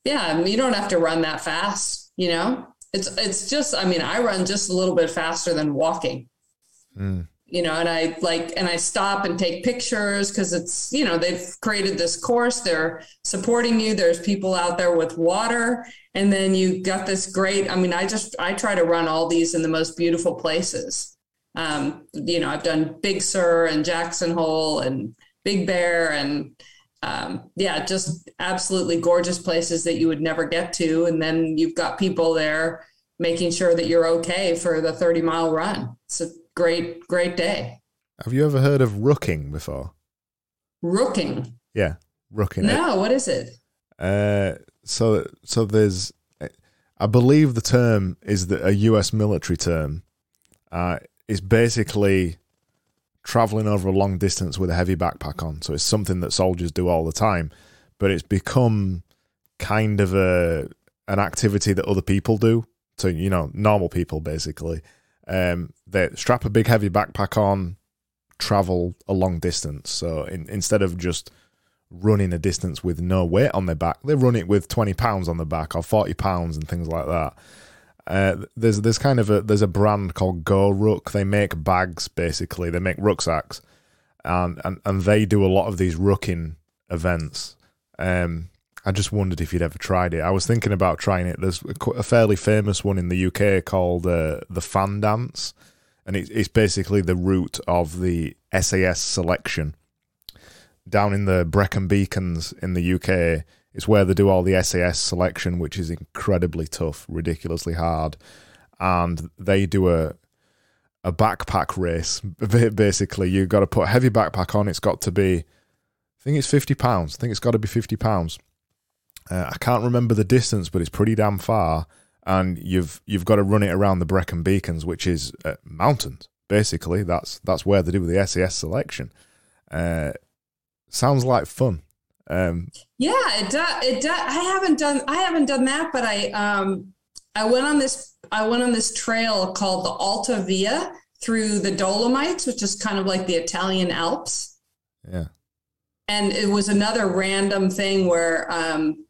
S1: yeah, you don't have to run that fast, you know. It's it's just I mean, I run just a little bit faster than walking. Mm you know, and I like, and I stop and take pictures because it's, you know, they've created this course, they're supporting you. There's people out there with water. And then you got this great, I mean, I just, I try to run all these in the most beautiful places. Um, you know, I've done Big Sur and Jackson Hole and Big Bear and, um, yeah, just absolutely gorgeous places that you would never get to. And then you've got people there making sure that you're okay for the 30 mile run. So great, great day.
S2: Have you ever heard of rucking before?
S1: Rucking.
S2: Yeah, rucking.
S1: No, what is it?
S2: Uh, so so there's, I believe the term is the, a U.S. military term. Uh, it's basically traveling over a long distance with a heavy backpack on. So it's something that soldiers do all the time, but it's become kind of a an activity that other people do. So you know, normal people basically. Um, they strap a big heavy backpack on, travel a long distance. So in, instead of just running a distance with no weight on their back, they run it with twenty pounds on the back or forty pounds and things like that. Uh, there's there's kind of a there's a brand called Go GoRuck. They make bags basically. They make rucksacks, and and, and they do a lot of these rucking events. Um, I just wondered if you'd ever tried it. I was thinking about trying it. There's a fairly famous one in the UK called uh, the Fan Dance, and it's basically the route of the SAS selection down in the Brecon Beacons in the UK. It's where they do all the SAS selection, which is incredibly tough, ridiculously hard, and they do a a backpack race. *laughs* Basically, you've got to put a heavy backpack on. It's got to be, I think it's fifty pounds. I think it's got to be fifty pounds uh, I can't remember the distance, but it's pretty damn far. And you've you've got to run it around the Brecon Beacons, which is uh, mountains. Basically, that's that's where they do the SAS selection. Uh, sounds like fun. Um,
S1: yeah, it does. It does. I haven't done. I haven't done that, but I um, I went on this. I went on this trail called the Alta Via through the Dolomites, which is kind of like the Italian Alps.
S2: Yeah.
S1: And it was another random thing where um,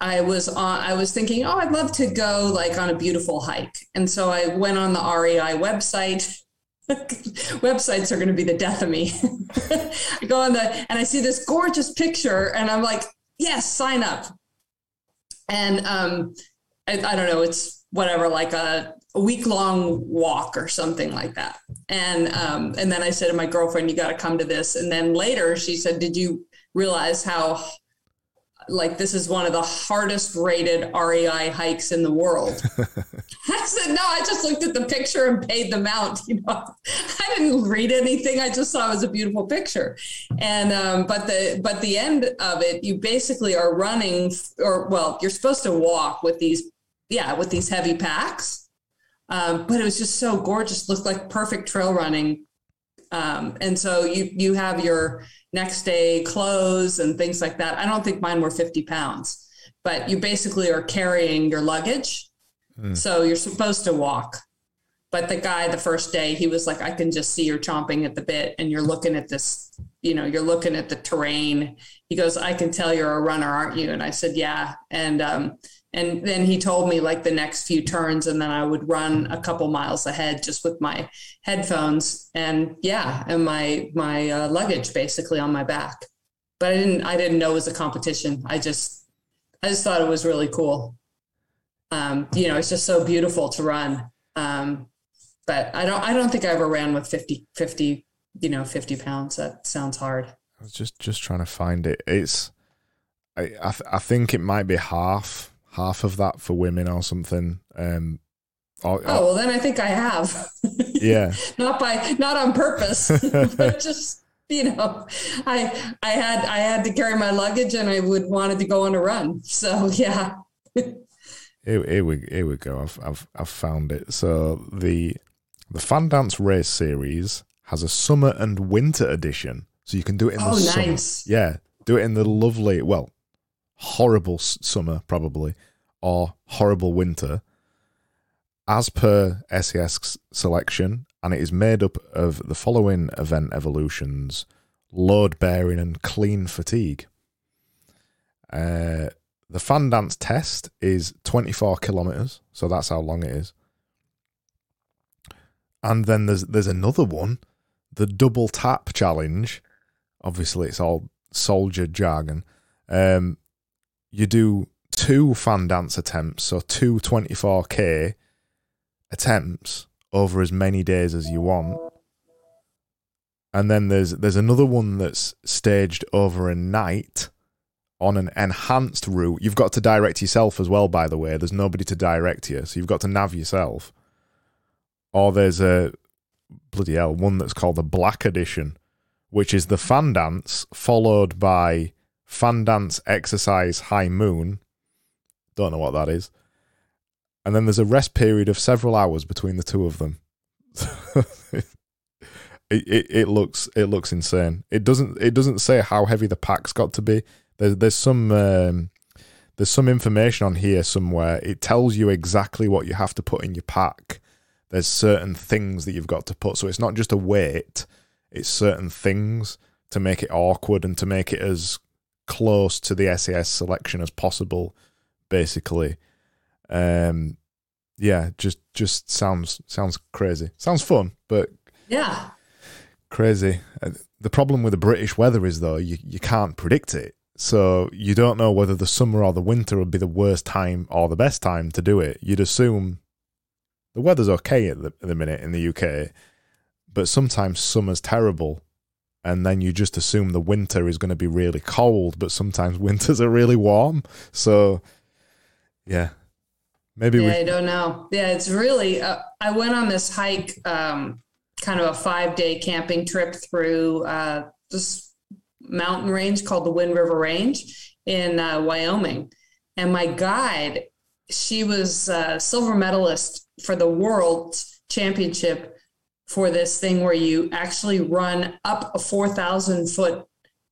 S1: I was on, I was thinking, oh, I'd love to go like on a beautiful hike. And so I went on the REI website. *laughs* Websites are going to be the death of me. *laughs* I go on the, and I see this gorgeous picture and I'm like, yes, sign up. And um, I, I don't know, it's whatever, like a, a week long walk or something like that. And, um, and then I said to my girlfriend, you got to come to this. And then later she said, did you realize how like this is one of the hardest rated REI hikes in the world. I said, no, I just looked at the picture and paid the mount. You know, *laughs* I didn't read anything. I just saw it was a beautiful picture. And, um, but the, but the end of it, you basically are running or, well, you're supposed to walk with these, yeah, with these heavy packs. Um, but it was just so gorgeous, looked like perfect trail running. Um, and so you, you have your, next day clothes and things like that. I don't think mine were 50 pounds, but you basically are carrying your luggage. Mm. So you're supposed to walk. But the guy, the first day, he was like, I can just see you're chomping at the bit and you're looking at this, you know, you're looking at the terrain. He goes, I can tell you're a runner, aren't you? And I said, Yeah. And um, and then he told me like the next few turns and then i would run a couple miles ahead just with my headphones. And yeah and my my uh, luggage basically on my back. But i didn't i didn't know it was a competition. I just i just thought it was really cool. Um, you know it's just so beautiful to run. Um, but i don't i don't think i ever ran with 50 50 you know 50 pounds. That sounds hard.
S2: I was just just trying to find it. It's I, I, th- I think it might be half half of that for women or something. Um,
S1: or, oh well, then I think I have. *laughs*
S2: Yeah,
S1: not by not on purpose, *laughs* but *laughs* just you know, I I had I had to carry my luggage and I would wanted to go on a run. So yeah.
S2: here, here we here we go. I've I've I've found it. So the the Fan Dance Race series has a summer and winter edition, so you can do it in the oh, summer. Yeah, do it in the lovely well horrible summer, probably, or horrible winter, as per SAS selection, and it is made up of the following event evolutions load bearing and clean fatigue. Uh, the fan dance test is 24 kilometers, so that's how long it is. And then there's there's another one, the double tap challenge. Obviously, it's all soldier jargon. Um, you do two fan dance attempts, so two 24k attempts over as many days as you want. And then there's there's another one that's staged over a night on an enhanced route. You've got to direct yourself as well, by the way. There's nobody to direct you, so you've got to nav yourself. Or there's a bloody hell, one that's called the Black Edition, which is the fan dance followed by Fan Dance Exercise High Moon. Don't know what that is. And then there's a rest period of several hours between the two of them. *laughs* it, it, it looks it looks insane. It doesn't it doesn't say how heavy the pack's got to be. There's there's some um, there's some information on here somewhere. It tells you exactly what you have to put in your pack. There's certain things that you've got to put. So it's not just a weight, it's certain things to make it awkward and to make it as close to the SAS selection as possible, basically. Um, yeah, just just sounds sounds crazy. Sounds fun, but
S1: yeah,
S2: crazy. Uh, the problem with the British weather is though you you can't predict it, so you don't know whether the summer or the winter would be the worst time or the best time to do it. You'd assume the weather's okay at the, at the minute in the UK, but sometimes summer's terrible and then you just assume the winter is going to be really cold, but sometimes *laughs* winters are really warm. So, yeah, maybe
S1: yeah, we. I don't know. Yeah, it's really. Uh, I went on this hike, um, kind of a five day camping trip through uh, this mountain range called the Wind River Range in uh, Wyoming, and my guide, she was a silver medalist for the world championship for this thing where you actually run up a 4,000 foot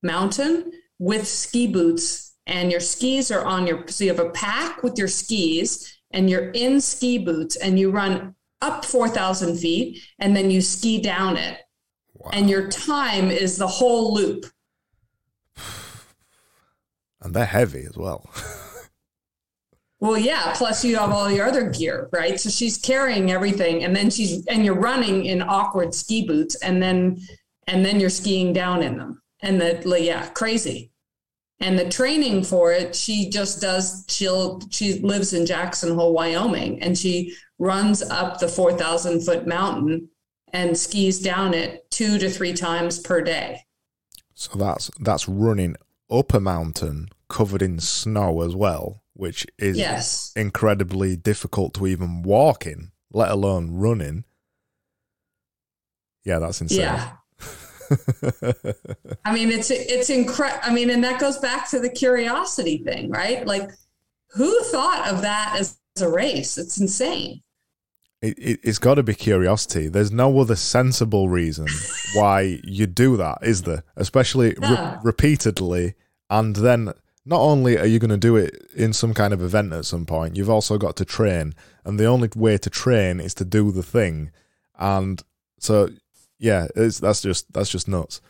S1: mountain with ski boots and your skis are on your so you have a pack with your skis and you're in ski boots and you run up 4,000 feet and then you ski down it. Wow. And your time is the whole loop. *sighs*
S2: And they're heavy as well. *laughs*
S1: Well, yeah. Plus, you have all your other gear, right? So she's carrying everything, and then she's and you're running in awkward ski boots, and then and then you're skiing down in them, and the like, yeah, crazy. And the training for it, she just does. She'll she lives in Jackson Hole, Wyoming, and she runs up the four thousand foot mountain and skis down it two to three times per day.
S2: So that's that's running up a mountain covered in snow as well, which is
S1: Yes.
S2: incredibly difficult to even walk in, let alone running. Yeah, that's insane.
S1: Yeah. *laughs* I mean, it's it's incredible. I mean, and that goes back to the curiosity thing, right? Like, who thought of that as a race? It's insane.
S2: it, it, it's got to be curiosity. There's no other sensible reason *laughs* why you do that, is there? Especially re- repeatedly, and then not only are you going to do it in some kind of event at some point, you've also got to train, and the only way to train is to do the thing, and so yeah, it's, that's just that's just nuts.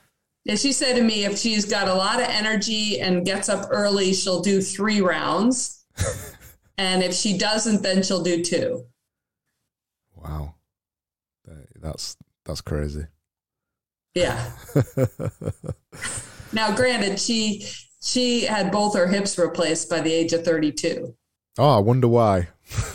S1: Yeah, she said to me, if she's got a lot of energy and gets up early, she'll do three rounds, *laughs* and if she doesn't, then she'll do two.
S2: Wow, that's that's crazy.
S1: Yeah. *laughs* Now, granted, she she had both her hips replaced by the age of thirty-two.
S2: oh, I wonder why. *laughs*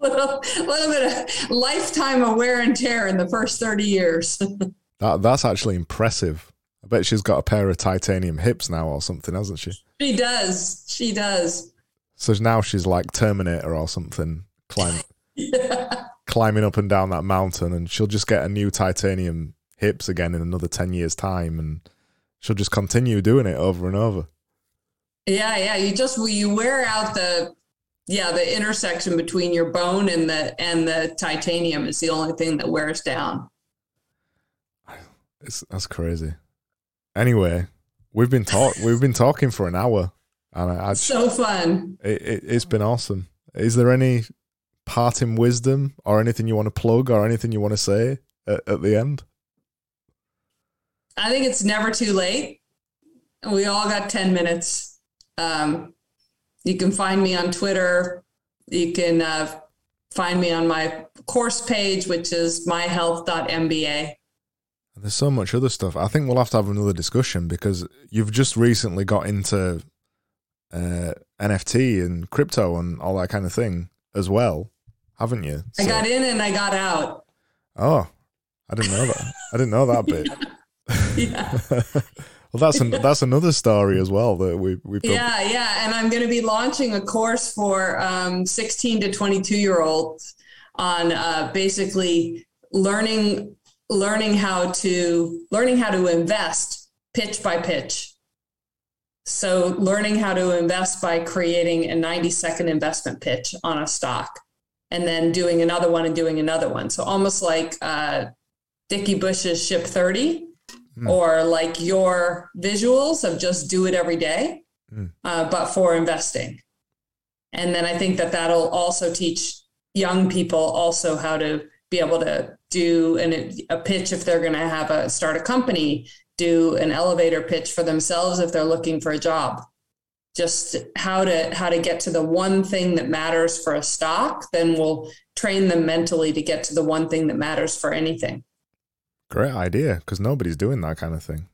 S1: little, little bit of lifetime of wear and tear in the first 30 years. *laughs*
S2: That that's actually impressive. I bet she's got a pair of titanium hips now or something, hasn't she?
S1: she does. She does.
S2: So now she's like Terminator or something, climb, *laughs* climbing up and down that mountain, and she'll just get a new titanium hips again in another ten years' time, and she'll just continue doing it over and over.
S1: Yeah, yeah. You just you wear out the yeah, the intersection between your bone and the and the titanium is the only thing that wears down.
S2: It's that's crazy. Anyway, we've been talk *laughs* we've been talking for an hour, and I, I,
S1: So fun.
S2: it, it, it's been awesome. Is there any parting wisdom or anything you want to plug or anything you want to say at, at the end?
S1: I think it's never too late. We all got 10 minutes. Um, you can find me on Twitter. You can uh, find me on my course page, which is myhealth.mba.
S2: There's so much other stuff. I think we'll have to have another discussion because you've just recently got into uh, NFT and crypto and all that kind of thing as well, haven't you?
S1: I got in and I got out.
S2: oh, I didn't know that. I didn't know that bit. *laughs* *laughs*
S1: Yeah. *laughs*
S2: well, that's an, that's another story as well that we we
S1: Yeah, yeah. And I'm going to be launching a course for um, 16 to 22 year olds on uh, basically learning learning how to learning how to invest pitch by pitch. So learning how to invest by creating a 90 second investment pitch on a stock and then doing another one and doing another one. So almost like uh, Dickie Bush's Ship 30
S2: Hmm.
S1: or like your visuals of just do it every day,
S2: Hmm.
S1: uh, but for investing. And then I think that that'll also teach young people also how to be able to do an, a pitch if they're going to have a start a company, do an elevator pitch for themselves if they're looking for a job. Just how to how to get to the one thing that matters for a stock, then we'll train them mentally to get to the one thing that matters for anything.
S2: Great idea because nobody's doing that kind of thing.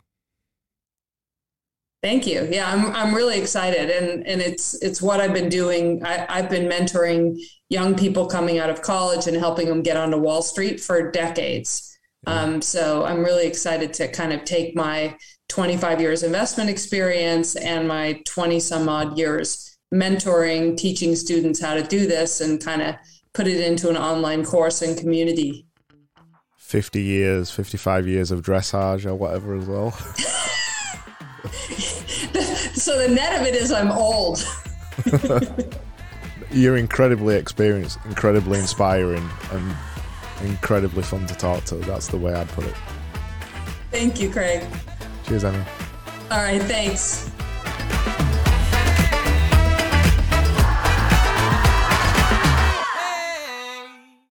S1: Thank you. Yeah, I'm I'm really excited, and and it's it's what I've been doing. I, I've been mentoring young people coming out of college and helping them get onto Wall Street for decades. Um, so I'm really excited to kind of take my 25 years investment experience and my 20 some odd years mentoring, teaching students how to do this, and kind of put it into an online course and community.
S2: 50 years, 55 years of dressage or whatever as well. *laughs* *laughs*
S1: So the net of it is I'm old. *laughs*
S2: You're incredibly experienced, incredibly inspiring, and incredibly fun to talk to. That's the way I'd put it.
S1: Thank you, Craig.
S2: Cheers, Emmy.
S1: All right, thanks.